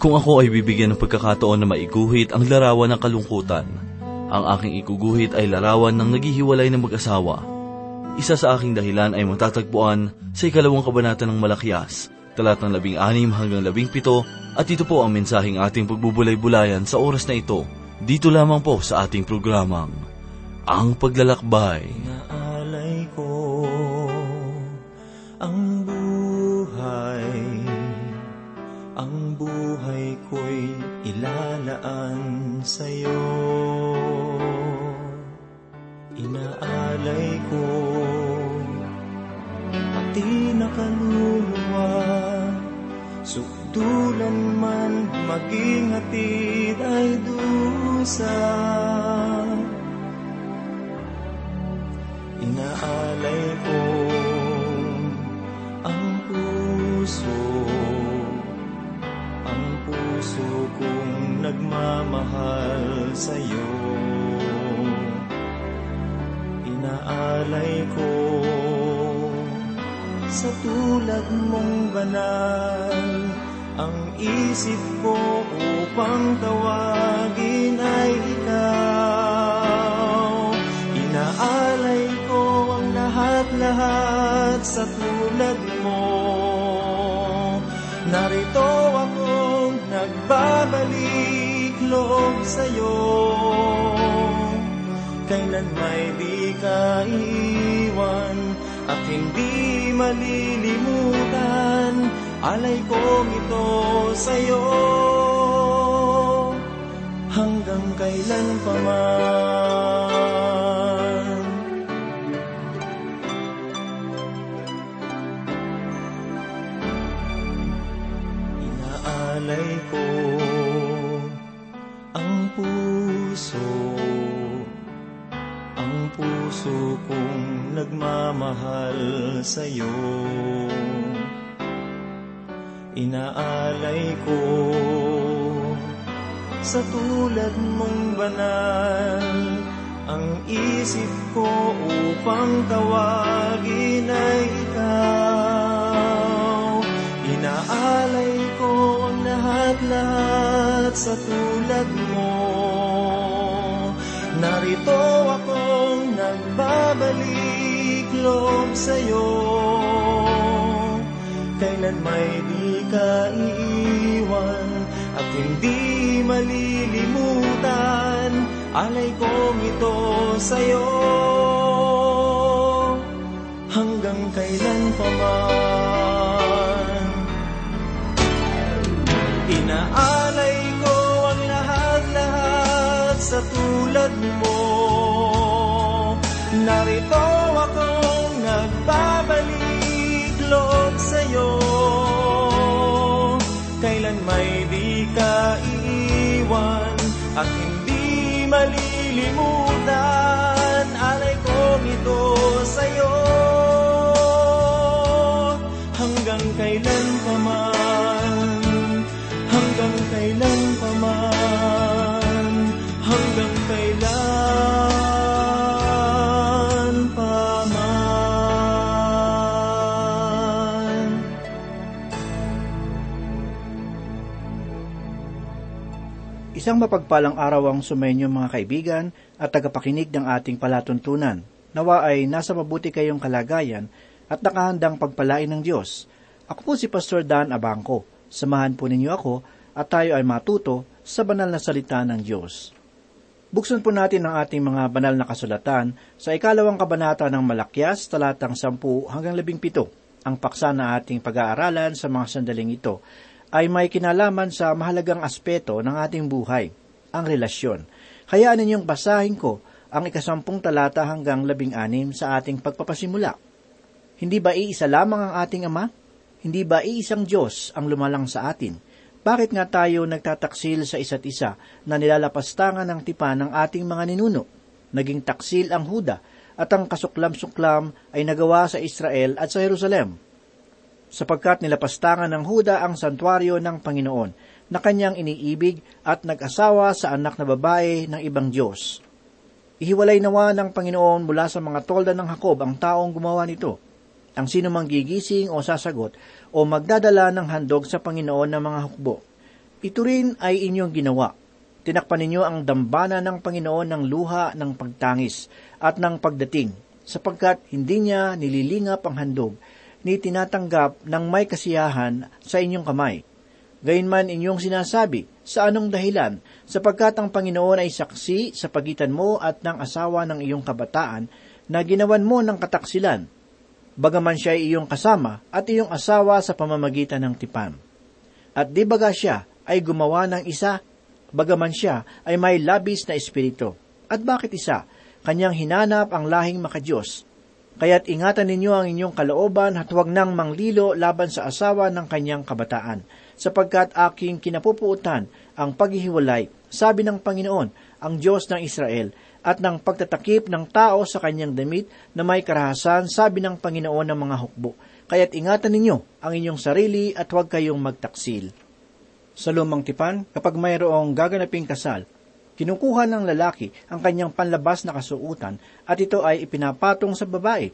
Kung ako ay bibigyan ng pagkakataon na maiguhit ang larawan ng kalungkutan, ang aking iguguhit ay larawan ng naghihiwalay ng mag-asawa. Isa sa aking dahilan ay matatagpuan sa ikalawang kabanata ng Malakias, talatang labing anim hanggang labing pito, at ito po ang mensaheng ating pagbubulay-bulayan sa oras na ito, dito lamang po sa ating programang, Ang Paglalakbay. Naalay sa'yo. Inaalay ko pati na kaluluwa, sukdulan man maging hatid ay dusa. Tulad mong banal Ang isip ko upang tawagin ay ikaw. Inaalay ko ang lahat-lahat sa tulad mo. Narito akong nagbabalik loob sa'yo. Kailan may di ka iwan at hindi malilimutan Alay kong ito sa'yo hanggang kailan pa man. Inaalay ko ang puso, ang puso kong nagmamahal sa'yo. Inaalay ko sa tulad mong banal ang isip ko upang tawagin ay ikaw. Inaalay ko lahat-lahat sa tulad mo. Narito akong nagbabalik loob sa'yo. Kailan may ka iiwan at hindi malilimutan Alay kong ito sa'yo. Hanggang kailan pa man? Inaalay ko ang lahat-lahat sa tulad mo at hindi malilimutan Isang mapagpalang araw ang sumainyo mga kaibigan at tagapakinig ng ating palatuntunan. Nawa ay nasa mabuti kayong kalagayan at nakahandang pagpalain ng Diyos. Ako po si Pastor Dan Abangco. Samahan po ninyo ako at tayo ay matuto sa banal na salita ng Diyos. Buksan po natin ang ating mga banal na kasulatan sa ikalawang kabanata ng Malakyas, talatang 10 hanggang 17. Ang paksa na ating pag-aaralan sa mga sandaling ito ay may kinalaman sa mahalagang aspeto ng ating buhay, ang relasyon. Hayaan ninyong basahin ko ang ikasampung talata hanggang labing anim sa ating pagpapasimula. Hindi ba iisa lamang ang ating Ama? Hindi ba iisang Diyos ang lumalang sa atin? Bakit nga tayo nagtataksil sa isa't isa na nilalapastangan ng tipan ng ating mga ninuno? Naging taksil ang Huda at ang kasuklam-suklam ay nagawa sa Israel at sa Jerusalem sapagkat nilapastangan ng Huda ang santuario ng Panginoon na kanyang iniibig at nag-asawa sa anak na babae ng ibang Diyos. Ihiwalay nawa ng Panginoon mula sa mga tolda ng Hakob ang taong gumawa nito. Ang sino mang gigising o sasagot o magdadala ng handog sa Panginoon ng mga hukbo. Ito rin ay inyong ginawa. Tinakpan ninyo ang dambana ng Panginoon ng luha ng pagtangis at ng pagdating, sapagkat hindi niya nililingap ang handog, ni tinatanggap ng may kasiyahan sa inyong kamay. Gayunman inyong sinasabi, sa anong dahilan, sapagkat ang Panginoon ay saksi sa pagitan mo at ng asawa ng iyong kabataan na ginawan mo ng kataksilan, bagaman siya ay iyong kasama at iyong asawa sa pamamagitan ng tipan. At di baga siya ay gumawa ng isa, bagaman siya ay may labis na espiritu. At bakit isa? Kanyang hinanap ang lahing makadiyos. Kaya't ingatan ninyo ang inyong kalooban at huwag nang manglilo laban sa asawa ng kanyang kabataan sapagkat aking kinapupuutan ang paghihiwalay, sabi ng Panginoon, ang Diyos ng Israel, at ng pagtatakip ng tao sa kanyang damit na may karahasan, sabi ng Panginoon ng mga hukbo. Kaya't ingatan ninyo ang inyong sarili at huwag kayong magtaksil. Sa lumang tipan, kapag mayroong gaganaping kasal, kinukuha ng lalaki ang kanyang panlabas na kasuutan at ito ay ipinapatong sa babae.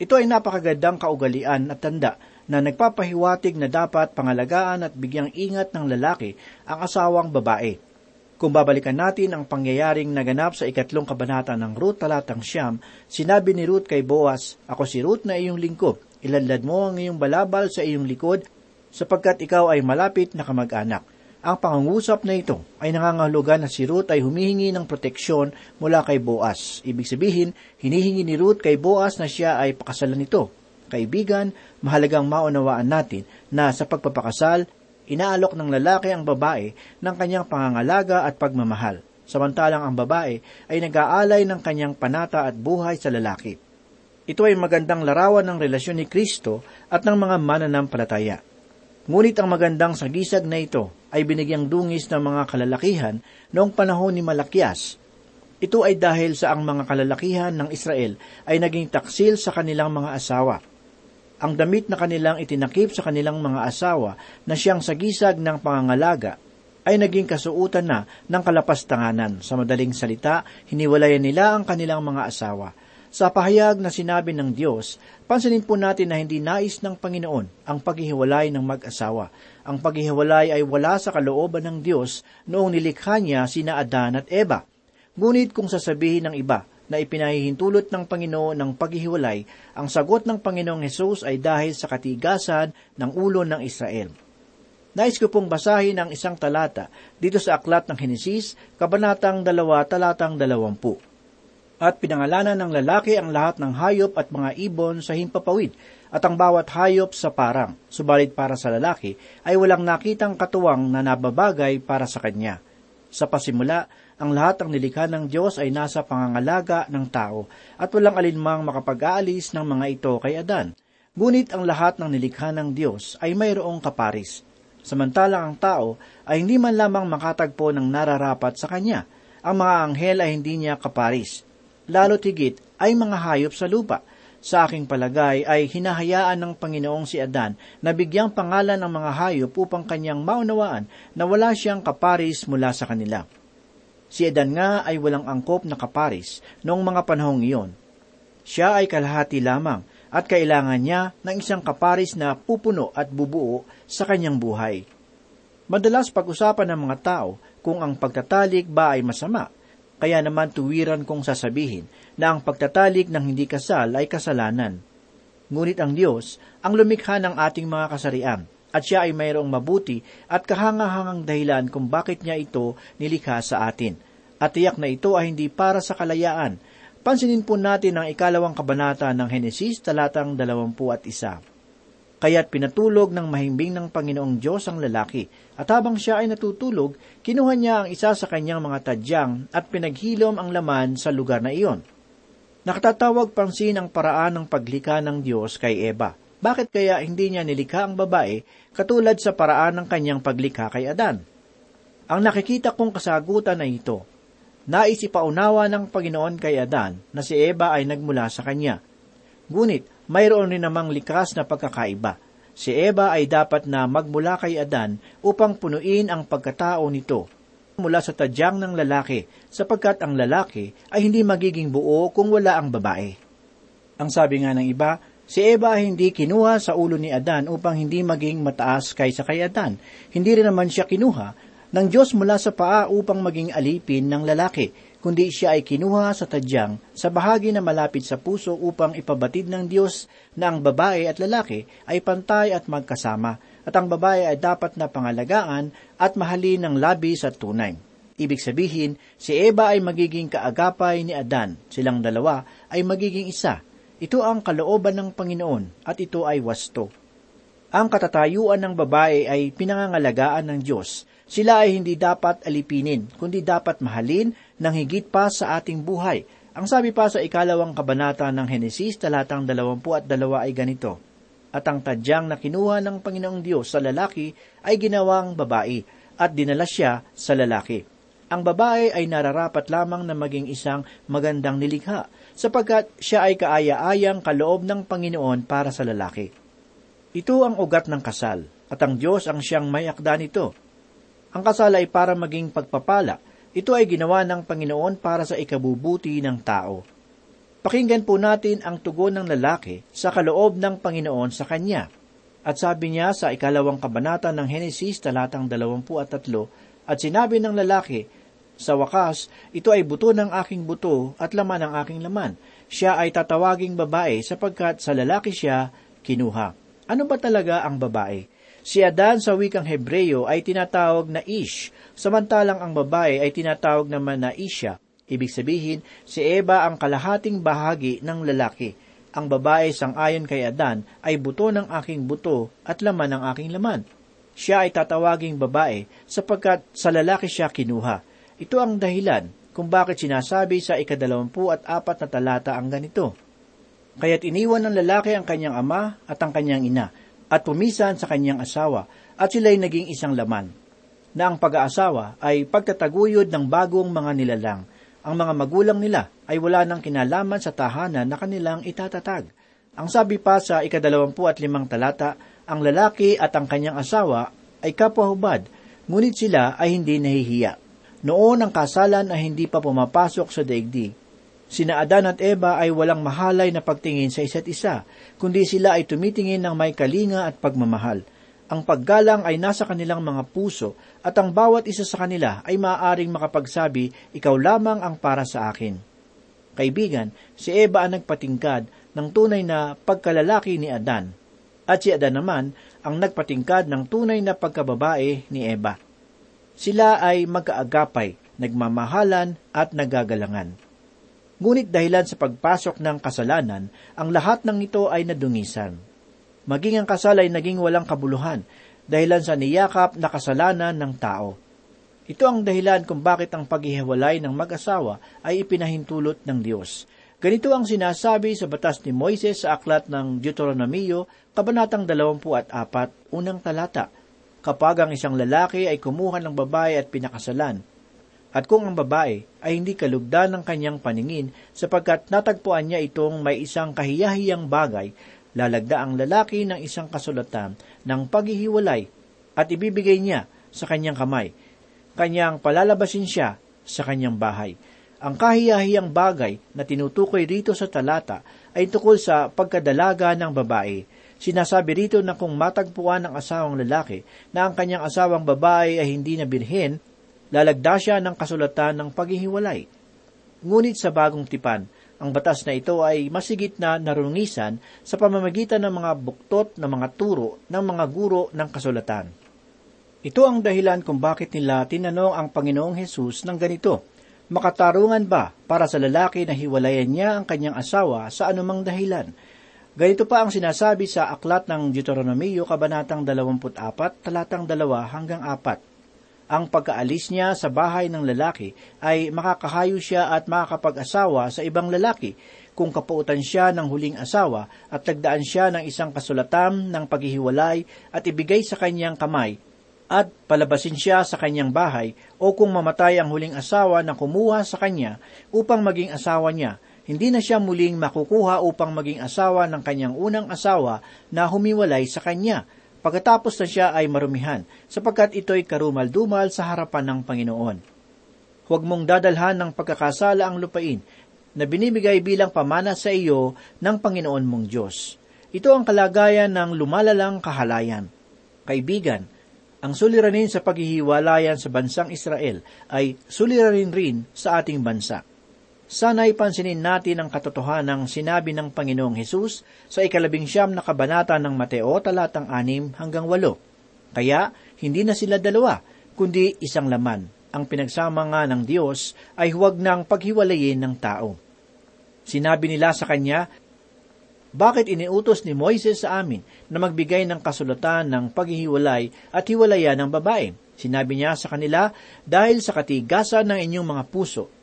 Ito ay napakagandang kaugalian at tanda na nagpapahiwatig na dapat pangalagaan at bigyang ingat ng lalaki ang asawang babae. Kung babalikan natin ang pangyayaring naganap sa ikatlong kabanata ng Ruth talatang siyam, sinabi ni Ruth kay Boaz, Ako si Ruth na iyong lingkod, ilanlad mo ang iyong balabal sa iyong likod, sapagkat ikaw ay malapit na kamag-anak. Ang pangungusap na ito ay nangangahulugan na si Ruth ay humihingi ng proteksyon mula kay Boaz. Ibig sabihin, hinihingi ni Ruth kay Boaz na siya ay pakasalan nito. Kaibigan, mahalagang maunawaan natin na sa pagpapakasal, inaalok ng lalaki ang babae ng kanyang pangangalaga at pagmamahal, samantalang ang babae ay nag-aalay ng kanyang panata at buhay sa lalaki. Ito ay magandang larawan ng relasyon ni Kristo at ng mga mananampalataya. Ngunit ang magandang sagisag na ito ay binigyang dungis ng mga kalalakihan noong panahon ni Malakias. Ito ay dahil sa ang mga kalalakihan ng Israel ay naging taksil sa kanilang mga asawa ang damit na kanilang itinakip sa kanilang mga asawa na siyang sagisag ng pangangalaga ay naging kasuutan na ng kalapastanganan. Sa madaling salita, hiniwalayan nila ang kanilang mga asawa. Sa pahayag na sinabi ng Diyos, pansinin po natin na hindi nais ng Panginoon ang paghihiwalay ng mag-asawa. Ang paghihiwalay ay wala sa kalooban ng Diyos noong nilikha niya sina Adan at Eva. Ngunit kung sasabihin ng iba, na ipinahihintulot ng Panginoon ng paghihiwalay, ang sagot ng Panginoong Hesus ay dahil sa katigasan ng ulo ng Israel. Nais ko pong basahin ang isang talata dito sa aklat ng Henesis, kabanatang dalawa, talatang dalawampu. At pinangalanan ng lalaki ang lahat ng hayop at mga ibon sa himpapawid, at ang bawat hayop sa parang, subalit para sa lalaki ay walang nakitang katuwang na nababagay para sa kanya. Sa pasimula, ang lahat ng nilikha ng Diyos ay nasa pangangalaga ng tao at walang alinmang makapag-aalis ng mga ito kay Adan. Ngunit ang lahat ng nilikha ng Diyos ay mayroong kaparis. Samantalang ang tao ay hindi man lamang makatagpo ng nararapat sa kanya. Ang mga anghel ay hindi niya kaparis. Lalo tigit ay mga hayop sa lupa. Sa aking palagay ay hinahayaan ng Panginoong si Adan na bigyang pangalan ng mga hayop upang kanyang maunawaan na wala siyang kaparis mula sa kanila. Si Edan nga ay walang angkop na kaparis noong mga panahong iyon. Siya ay kalahati lamang at kailangan niya ng isang kaparis na pupuno at bubuo sa kanyang buhay. Madalas pag-usapan ng mga tao kung ang pagtatalik ba ay masama, kaya naman tuwiran kong sasabihin na ang pagtatalik ng hindi kasal ay kasalanan. Ngunit ang Diyos ang lumikha ng ating mga kasarian at siya ay mayroong mabuti at kahangahangang dahilan kung bakit niya ito nilikha sa atin. At tiyak na ito ay hindi para sa kalayaan. Pansinin po natin ang ikalawang kabanata ng Henesis talatang dalawampu at isa. Kaya't pinatulog ng mahimbing ng Panginoong Diyos ang lalaki, at habang siya ay natutulog, kinuha niya ang isa sa kanyang mga tadyang at pinaghilom ang laman sa lugar na iyon. Nakatatawag pansin ang paraan ng paglikha ng Diyos kay Eba bakit kaya hindi niya nilikha ang babae katulad sa paraan ng kanyang paglikha kay Adan? Ang nakikita kong kasagutan ay ito. Nais ipaunawa ng Panginoon kay Adan na si Eva ay nagmula sa kanya. Ngunit, mayroon rin namang likas na pagkakaiba. Si Eva ay dapat na magmula kay Adan upang punuin ang pagkatao nito mula sa tadyang ng lalaki, sapagkat ang lalaki ay hindi magiging buo kung wala ang babae. Ang sabi nga ng iba, Si Eva ay hindi kinuha sa ulo ni Adan upang hindi maging mataas kaysa kay Adan. Hindi rin naman siya kinuha ng Diyos mula sa paa upang maging alipin ng lalaki, kundi siya ay kinuha sa tadyang sa bahagi na malapit sa puso upang ipabatid ng Diyos na ang babae at lalaki ay pantay at magkasama, at ang babae ay dapat na pangalagaan at mahalin ng labis at tunay. Ibig sabihin, si Eva ay magiging kaagapay ni Adan, silang dalawa ay magiging isa, ito ang kalooban ng Panginoon at ito ay wasto. Ang katatayuan ng babae ay pinangangalagaan ng Diyos. Sila ay hindi dapat alipinin, kundi dapat mahalin ng higit pa sa ating buhay. Ang sabi pa sa ikalawang kabanata ng Henesis, talatang dalawampu at dalawa ay ganito, At ang tadyang na kinuha ng Panginoong Diyos sa lalaki ay ginawang babae, at dinala siya sa lalaki. Ang babae ay nararapat lamang na maging isang magandang nilikha, sapagkat siya ay kaaya-ayang kaloob ng Panginoon para sa lalaki. Ito ang ugat ng kasal, at ang Diyos ang siyang may akda nito. Ang kasal ay para maging pagpapala. Ito ay ginawa ng Panginoon para sa ikabubuti ng tao. Pakinggan po natin ang tugon ng lalaki sa kaloob ng Panginoon sa kanya. At sabi niya sa ikalawang kabanata ng Henesis talatang dalawampu at tatlo, at sinabi ng lalaki, sa wakas, ito ay buto ng aking buto at laman ng aking laman. Siya ay tatawaging babae sapagkat sa lalaki siya kinuha. Ano ba talaga ang babae? Si Adan sa wikang Hebreyo ay tinatawag na Ish, samantalang ang babae ay tinatawag naman na Isha. Ibig sabihin, si Eva ang kalahating bahagi ng lalaki. Ang babae sang ayon kay Adan ay buto ng aking buto at laman ng aking laman. Siya ay tatawaging babae sapagkat sa lalaki siya kinuha. Ito ang dahilan kung bakit sinasabi sa ikadalawampu at apat na talata ang ganito. Kaya't iniwan ng lalaki ang kanyang ama at ang kanyang ina, at pumisan sa kanyang asawa, at sila'y naging isang laman. Na ang pag-aasawa ay pagtataguyod ng bagong mga nilalang. Ang mga magulang nila ay wala nang kinalaman sa tahanan na kanilang itatatag. Ang sabi pa sa ikadalawampu at limang talata, ang lalaki at ang kanyang asawa ay kapwahubad, ngunit sila ay hindi nahihiya. Noon ang kasalan ay hindi pa pumapasok sa daigdig. Sina Adan at Eva ay walang mahalay na pagtingin sa isa't isa, kundi sila ay tumitingin ng may kalinga at pagmamahal. Ang paggalang ay nasa kanilang mga puso at ang bawat isa sa kanila ay maaaring makapagsabi, ikaw lamang ang para sa akin. Kaibigan, si Eva ang nagpatingkad ng tunay na pagkalalaki ni Adan, at si Adan naman ang nagpatingkad ng tunay na pagkababae ni Eva. Sila ay magkaagapay, nagmamahalan at nagagalangan. Ngunit dahilan sa pagpasok ng kasalanan, ang lahat ng ito ay nadungisan. Maging ang kasal ay naging walang kabuluhan, dahilan sa niyakap na kasalanan ng tao. Ito ang dahilan kung bakit ang paghihiwalay ng mag-asawa ay ipinahintulot ng Diyos. Ganito ang sinasabi sa batas ni Moises sa aklat ng Deuteronomio, Kabanatang 24, unang talata kapag ang isang lalaki ay kumuha ng babae at pinakasalan. At kung ang babae ay hindi kalugdan ng kanyang paningin sapagkat natagpuan niya itong may isang kahiyahiyang bagay, lalagda ang lalaki ng isang kasulatan ng paghihiwalay at ibibigay niya sa kanyang kamay. Kanyang palalabasin siya sa kanyang bahay. Ang kahiyahiyang bagay na tinutukoy rito sa talata ay tukol sa pagkadalaga ng babae Sinasabi rito na kung matagpuan ng asawang lalaki na ang kanyang asawang babae ay hindi na birhen, lalagda siya ng kasulatan ng paghihiwalay. Ngunit sa bagong tipan, ang batas na ito ay masigit na narungisan sa pamamagitan ng mga buktot na mga turo ng mga guro ng kasulatan. Ito ang dahilan kung bakit nila tinanong ang Panginoong Hesus ng ganito, Makatarungan ba para sa lalaki na hiwalayan niya ang kanyang asawa sa anumang dahilan? Ganito pa ang sinasabi sa aklat ng Deuteronomio, Kabanatang 24, talatang 2 hanggang 4. Ang pagkaalis niya sa bahay ng lalaki ay makakahayo siya at makakapag-asawa sa ibang lalaki. Kung kapuutan siya ng huling asawa at tagdaan siya ng isang kasulatan ng paghihiwalay at ibigay sa kanyang kamay at palabasin siya sa kanyang bahay o kung mamatay ang huling asawa na kumuha sa kanya upang maging asawa niya hindi na siya muling makukuha upang maging asawa ng kanyang unang asawa na humiwalay sa kanya, pagkatapos na siya ay marumihan, sapagkat ito'y karumal-dumal sa harapan ng Panginoon. Huwag mong dadalhan ng pagkakasala ang lupain na binibigay bilang pamana sa iyo ng Panginoon mong Diyos. Ito ang kalagayan ng lumalalang kahalayan. Kaibigan, ang suliranin sa paghihiwalayan sa bansang Israel ay suliranin rin sa ating bansa. Sana'y pansinin natin ang katotohanan ng sinabi ng Panginoong Hesus sa ikalabing siyam na kabanata ng Mateo talatang anim hanggang walo. Kaya, hindi na sila dalawa, kundi isang laman. Ang pinagsama nga ng Diyos ay huwag nang paghiwalayin ng tao. Sinabi nila sa kanya, bakit iniutos ni Moises sa amin na magbigay ng kasulatan ng paghihiwalay at hiwalayan ng babae? Sinabi niya sa kanila, dahil sa katigasan ng inyong mga puso,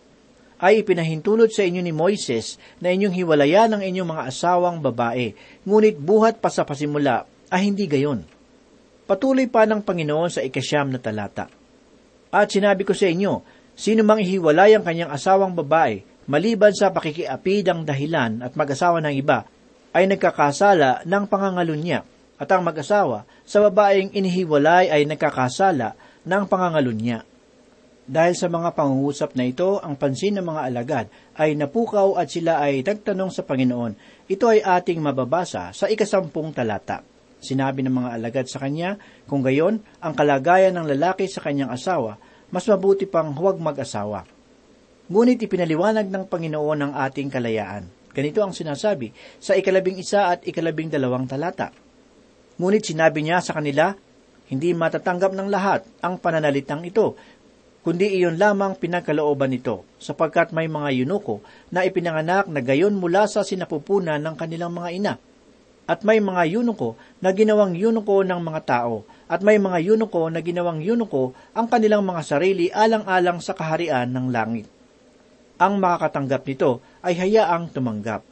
ay ipinahintulot sa inyo ni Moises na inyong hiwalayan ang inyong mga asawang babae, ngunit buhat pa sa pasimula ay hindi gayon. Patuloy pa ng Panginoon sa ikasyam na talata. At sinabi ko sa inyo, sino mang ihiwalay ang kanyang asawang babae, maliban sa pakikiapid ang dahilan at mag-asawa ng iba, ay nagkakasala ng pangangalunya, at ang mag-asawa sa babaeng inihiwalay ay nagkakasala ng pangangalunya. Dahil sa mga pangungusap na ito, ang pansin ng mga alagad ay napukaw at sila ay nagtanong sa Panginoon. Ito ay ating mababasa sa ikasampung talata. Sinabi ng mga alagad sa kanya, kung gayon, ang kalagayan ng lalaki sa kanyang asawa, mas mabuti pang huwag mag-asawa. Ngunit ipinaliwanag ng Panginoon ang ating kalayaan. Ganito ang sinasabi sa ikalabing isa at ikalabing dalawang talata. Ngunit sinabi niya sa kanila, hindi matatanggap ng lahat ang pananalitang ito, kundi iyon lamang pinagkalooban nito, sapagkat may mga yunuko na ipinanganak na gayon mula sa sinapupunan ng kanilang mga ina. At may mga yunuko na ginawang yunuko ng mga tao, at may mga yunuko na ginawang yunuko ang kanilang mga sarili alang-alang sa kaharian ng langit. Ang makakatanggap nito ay hayaang tumanggap.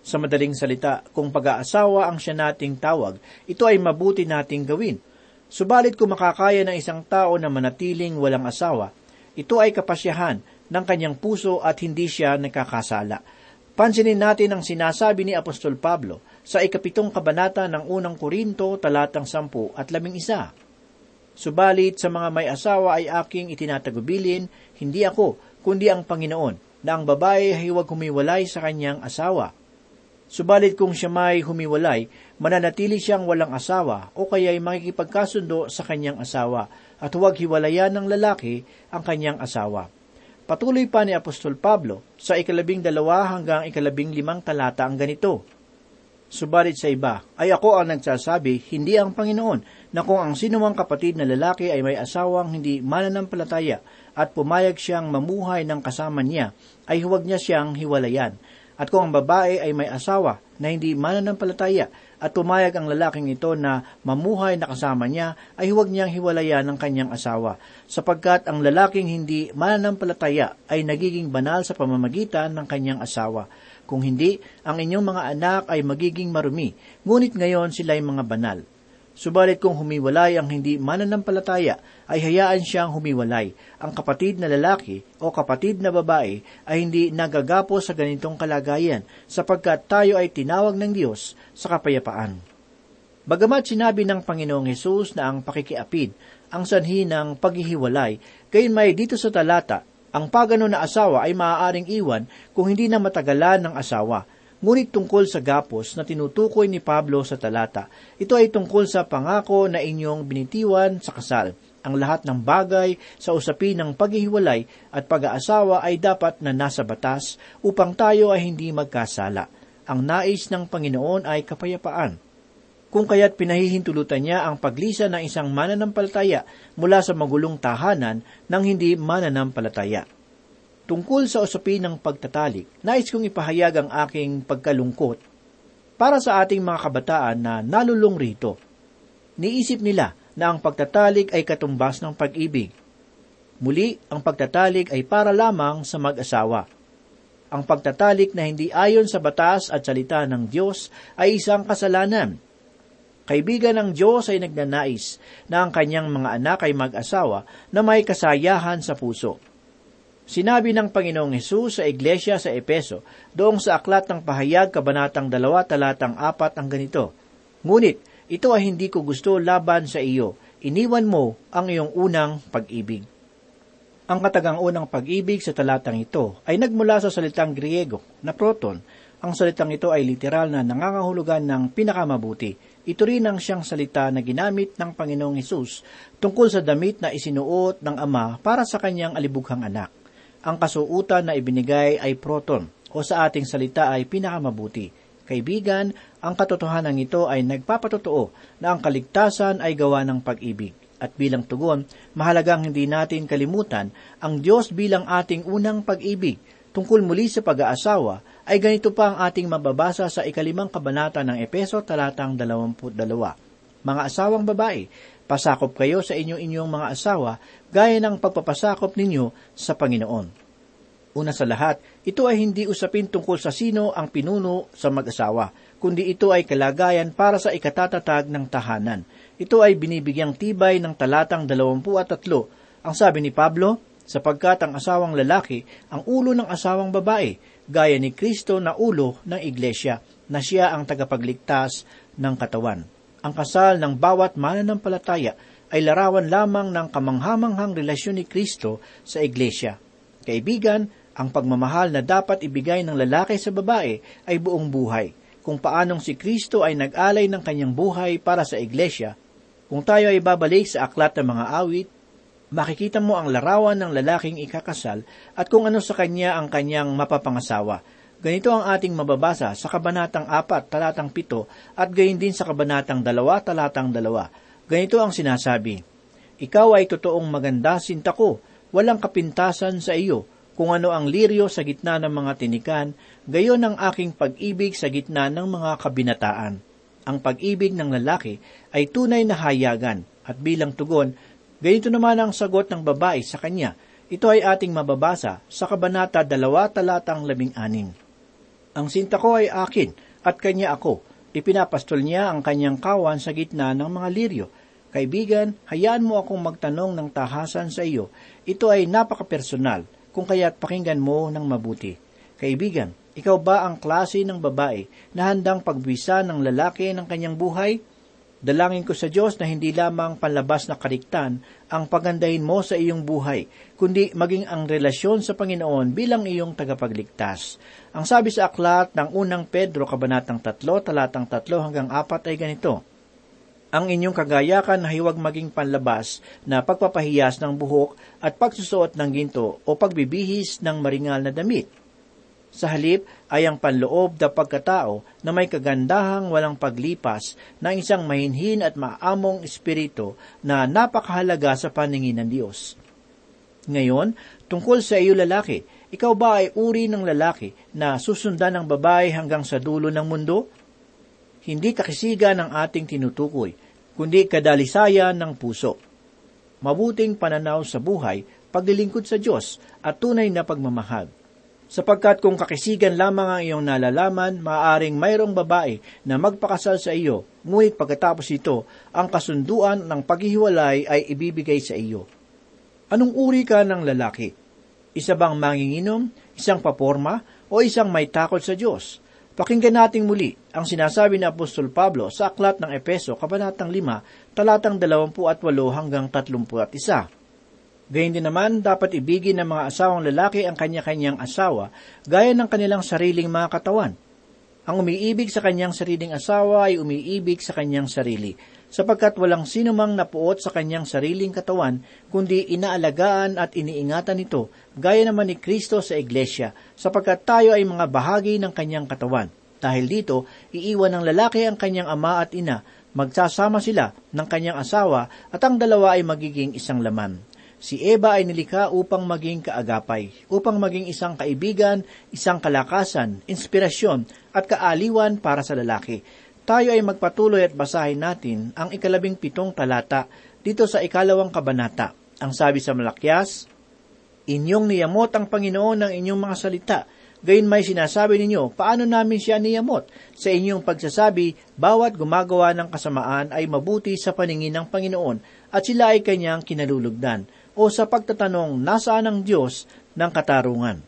Sa madaling salita, kung pag-aasawa ang siya nating tawag, ito ay mabuti nating gawin – Subalit kung makakaya ng isang tao na manatiling walang asawa, ito ay kapasyahan ng kanyang puso at hindi siya nakakasala. Pansinin natin ang sinasabi ni Apostol Pablo sa ikapitong kabanata ng unang Korinto talatang sampu at labing isa. Subalit sa mga may asawa ay aking itinatagubilin, hindi ako, kundi ang Panginoon, na ang babae ay huwag humiwalay sa kanyang asawa Subalit kung siya may humiwalay, mananatili siyang walang asawa o kaya'y makikipagkasundo sa kanyang asawa at huwag hiwalayan ng lalaki ang kanyang asawa. Patuloy pa ni Apostol Pablo sa ikalabing dalawa hanggang ikalabing limang talata ang ganito. Subalit sa iba, ay ako ang nagsasabi, hindi ang Panginoon, na kung ang sinumang kapatid na lalaki ay may asawang hindi mananampalataya at pumayag siyang mamuhay ng kasama niya, ay huwag niya siyang hiwalayan at kung ang babae ay may asawa na hindi mananampalataya at pumayag ang lalaking ito na mamuhay na kasama niya, ay huwag niyang hiwalayan ng kanyang asawa, sapagkat ang lalaking hindi mananampalataya ay nagiging banal sa pamamagitan ng kanyang asawa. Kung hindi, ang inyong mga anak ay magiging marumi, ngunit ngayon sila ay mga banal. Subalit kung humiwalay ang hindi mananampalataya, ay hayaan siyang humiwalay. Ang kapatid na lalaki o kapatid na babae ay hindi nagagapo sa ganitong kalagayan sapagkat tayo ay tinawag ng Diyos sa kapayapaan. Bagamat sinabi ng Panginoong Hesus na ang pakikiapid ang sanhi ng paghihiwalay, gayon may dito sa talata, ang pagano na asawa ay maaaring iwan kung hindi na matagalan ng asawa Ngunit tungkol sa gapos na tinutukoy ni Pablo sa talata, ito ay tungkol sa pangako na inyong binitiwan sa kasal. Ang lahat ng bagay sa usapin ng paghihiwalay at pag-aasawa ay dapat na nasa batas upang tayo ay hindi magkasala. Ang nais ng Panginoon ay kapayapaan. Kung kaya't pinahihintulutan niya ang paglisa ng isang mananampalataya mula sa magulong tahanan ng hindi mananampalataya. Tungkol sa usapin ng pagtatalik, nais kong ipahayag ang aking pagkalungkot para sa ating mga kabataan na nalulung rito. Niisip nila na ang pagtatalik ay katumbas ng pag-ibig. Muli, ang pagtatalik ay para lamang sa mag-asawa. Ang pagtatalik na hindi ayon sa batas at salita ng Diyos ay isang kasalanan. Kaibigan ng Diyos ay nagnanais na ang kanyang mga anak ay mag-asawa na may kasayahan sa puso. Sinabi ng Panginoong Hesus sa Iglesia sa Epeso, doong sa Aklat ng Pahayag, Kabanatang 2, Talatang 4, ang ganito, Ngunit, ito ay hindi ko gusto laban sa iyo, iniwan mo ang iyong unang pag-ibig. Ang katagang unang pag-ibig sa talatang ito ay nagmula sa salitang Griego na proton Ang salitang ito ay literal na nangangahulugan ng pinakamabuti. Ito rin ang siyang salita na ginamit ng Panginoong Hesus tungkol sa damit na isinuot ng Ama para sa kanyang alibughang anak. Ang kasuutan na ibinigay ay proton o sa ating salita ay pinakamabuti. Kaibigan, ang katotohanan ito ay nagpapatotoo na ang kaligtasan ay gawa ng pag-ibig. At bilang tugon, mahalagang hindi natin kalimutan ang Diyos bilang ating unang pag-ibig. Tungkol muli sa pag-aasawa, ay ganito pa ang ating mababasa sa ikalimang kabanata ng Epeso talatang 22. Mga asawang babae, pasakop kayo sa inyo-inyong mga asawa gaya ng pagpapasakop ninyo sa Panginoon. Una sa lahat, ito ay hindi usapin tungkol sa sino ang pinuno sa mag-asawa, kundi ito ay kalagayan para sa ikatatatag ng tahanan. Ito ay binibigyang tibay ng talatang 23. Ang sabi ni Pablo, sapagkat ang asawang lalaki ang ulo ng asawang babae, gaya ni Kristo na ulo ng iglesia, na siya ang tagapagligtas ng katawan. Ang kasal ng bawat mananampalataya ay larawan lamang ng kamanghamanghang relasyon ni Kristo sa iglesia. Kaibigan, ang pagmamahal na dapat ibigay ng lalaki sa babae ay buong buhay. Kung paanong si Kristo ay nag-alay ng kanyang buhay para sa iglesia, kung tayo ay babalik sa aklat ng mga awit, makikita mo ang larawan ng lalaking ikakasal at kung ano sa kanya ang kanyang mapapangasawa. Ganito ang ating mababasa sa Kabanatang 4, talatang 7 at gayon din sa Kabanatang 2, talatang 2. Ganito ang sinasabi, Ikaw ay totoong maganda, sinta ko, walang kapintasan sa iyo, kung ano ang liryo sa gitna ng mga tinikan, gayon ang aking pag-ibig sa gitna ng mga kabinataan ang pag-ibig ng lalaki ay tunay na hayagan at bilang tugon, ganito naman ang sagot ng babae sa kanya. Ito ay ating mababasa sa Kabanata 2 talatang 16. Ang sinta ko ay akin at kanya ako. Ipinapastol niya ang kanyang kawan sa gitna ng mga liryo. Kaibigan, hayaan mo akong magtanong ng tahasan sa iyo. Ito ay napaka-personal, kung kaya't pakinggan mo ng mabuti. Kaibigan, ikaw ba ang klase ng babae na handang pagbisa ng lalaki ng kanyang buhay? Dalangin ko sa Diyos na hindi lamang panlabas na kariktan ang pagandahin mo sa iyong buhay, kundi maging ang relasyon sa Panginoon bilang iyong tagapagligtas. Ang sabi sa aklat ng unang Pedro, kabanatang 3, talatang 3 hanggang 4 ay ganito, Ang inyong kagayakan ay huwag maging panlabas na pagpapahiyas ng buhok at pagsusuot ng ginto o pagbibihis ng maringal na damit, sa halip ay ang panloob na pagkatao na may kagandahang walang paglipas ng isang mahinhin at maamong espiritu na napakahalaga sa paningin ng Diyos. Ngayon, tungkol sa iyo lalaki, ikaw ba ay uri ng lalaki na susundan ng babae hanggang sa dulo ng mundo? Hindi kakisiga ng ating tinutukoy, kundi kadalisayan ng puso. Mabuting pananaw sa buhay, paglilingkod sa Diyos at tunay na pagmamahal sapagkat kung kakisigan lamang ang iyong nalalaman, maaaring mayroong babae na magpakasal sa iyo, ngunit pagkatapos ito, ang kasunduan ng paghihiwalay ay ibibigay sa iyo. Anong uri ka ng lalaki? Isa bang manginginom, isang paporma, o isang may takot sa Diyos? Pakinggan nating muli ang sinasabi ni Apostol Pablo sa Aklat ng Epeso, Kabanatang 5, talatang 28 hanggang 31. Gayun din naman, dapat ibigin ng mga asawang lalaki ang kanya-kanyang asawa, gaya ng kanilang sariling mga katawan. Ang umiibig sa kanyang sariling asawa ay umiibig sa kanyang sarili, sapagkat walang sino mang napuot sa kanyang sariling katawan, kundi inaalagaan at iniingatan nito, gaya naman ni Kristo sa Iglesia, sapagkat tayo ay mga bahagi ng kanyang katawan. Dahil dito, iiwan ng lalaki ang kanyang ama at ina, magsasama sila ng kanyang asawa at ang dalawa ay magiging isang laman. Si Eva ay nilikha upang maging kaagapay, upang maging isang kaibigan, isang kalakasan, inspirasyon at kaaliwan para sa lalaki. Tayo ay magpatuloy at basahin natin ang ikalabing pitong talata dito sa ikalawang kabanata. Ang sabi sa Malakyas, Inyong niyamot ang Panginoon ng inyong mga salita, gayon may sinasabi ninyo, paano namin siya niyamot? Sa inyong pagsasabi, bawat gumagawa ng kasamaan ay mabuti sa paningin ng Panginoon at sila ay kanyang kinalulugdan o sa pagtatanong nasaan ang Diyos ng katarungan.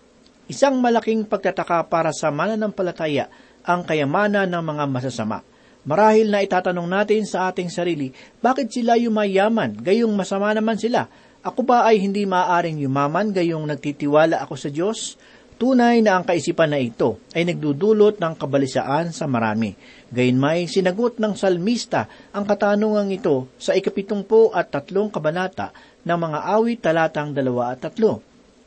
Isang malaking pagtataka para sa mananampalataya ang kayamanan ng mga masasama. Marahil na itatanong natin sa ating sarili, bakit sila yumayaman, gayong masama naman sila? Ako ba ay hindi maaaring yumaman gayong nagtitiwala ako sa Diyos? Tunay na ang kaisipan na ito ay nagdudulot ng kabalisaan sa marami. Gayunmay, sinagot ng salmista ang katanungang ito sa ikapitumpo at tatlong kabanata ng mga awit talatang dalawa at tatlo.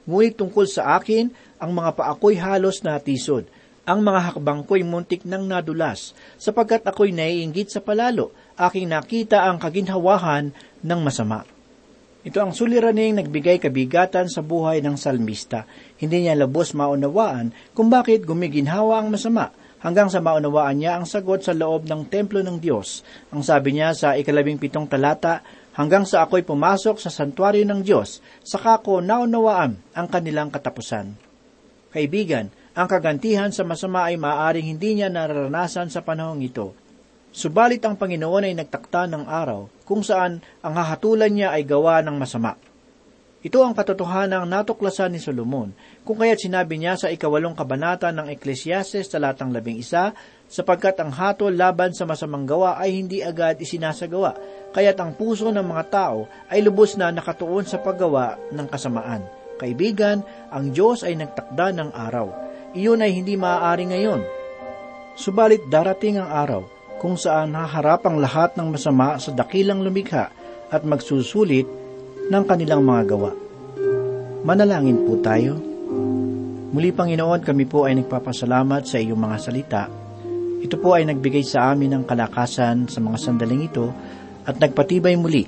Ngunit tungkol sa akin, ang mga paako'y halos natisod. Ang mga hakbang ko'y muntik nang nadulas, sapagkat ako'y naiinggit sa palalo, aking nakita ang kaginhawahan ng masama. Ito ang suliraning nagbigay kabigatan sa buhay ng salmista. Hindi niya labos maunawaan kung bakit gumiginhawa ang masama, hanggang sa maunawaan niya ang sagot sa loob ng templo ng Diyos. Ang sabi niya sa ikalabing pitong talata, hanggang sa ako'y pumasok sa santuario ng Diyos, saka ko naunawaan ang kanilang katapusan. Kaibigan, ang kagantihan sa masama ay maaaring hindi niya nararanasan sa panahong ito. Subalit ang Panginoon ay nagtakta ng araw kung saan ang hahatulan niya ay gawa ng masama. Ito ang katotohanang natuklasan ni Solomon, kung kaya't sinabi niya sa ikawalong kabanata ng Ecclesiastes talatang labing isa, sapagkat ang hatol laban sa masamang gawa ay hindi agad isinasagawa, kaya't ang puso ng mga tao ay lubos na nakatuon sa paggawa ng kasamaan. Kaibigan, ang Diyos ay nagtakda ng araw. Iyon ay hindi maaari ngayon. Subalit darating ang araw kung saan haharap ang lahat ng masama sa dakilang lumikha at magsusulit ng kanilang mga gawa. Manalangin po tayo. Muli Panginoon, kami po ay nagpapasalamat sa iyong mga salita. Ito po ay nagbigay sa amin ng kalakasan sa mga sandaling ito at nagpatibay muli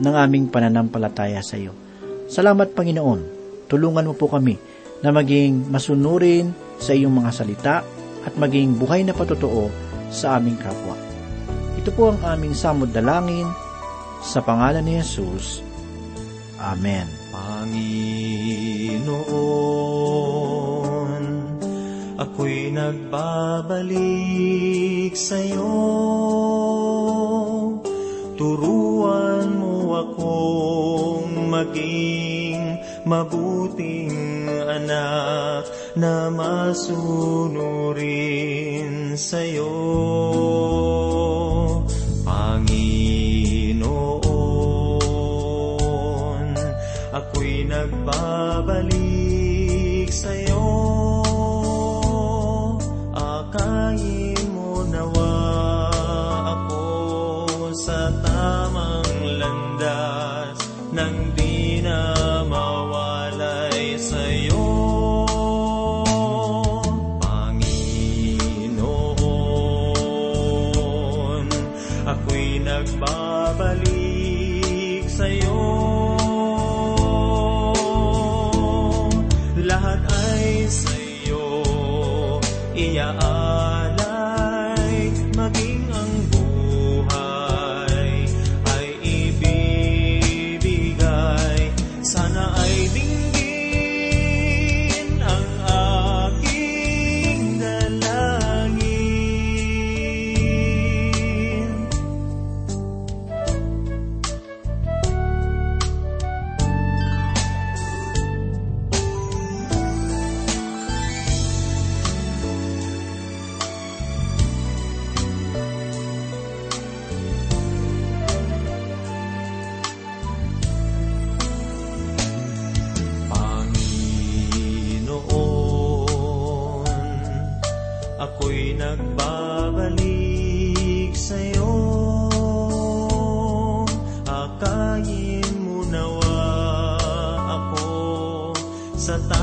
ng aming pananampalataya sa iyo. Salamat Panginoon. Tulungan mo po kami na maging masunurin sa iyong mga salita at maging buhay na patotoo sa aming kapwa. Ito po ang aming samod dalangin sa pangalan ni Jesus. Amen. Panginoon, ako'y nagbabalik sa'yo. Turuan mo akong maging mabuting anak na masunurin sa'yo. Panginoon, 在游。Akayin mo nawa ako sa tamang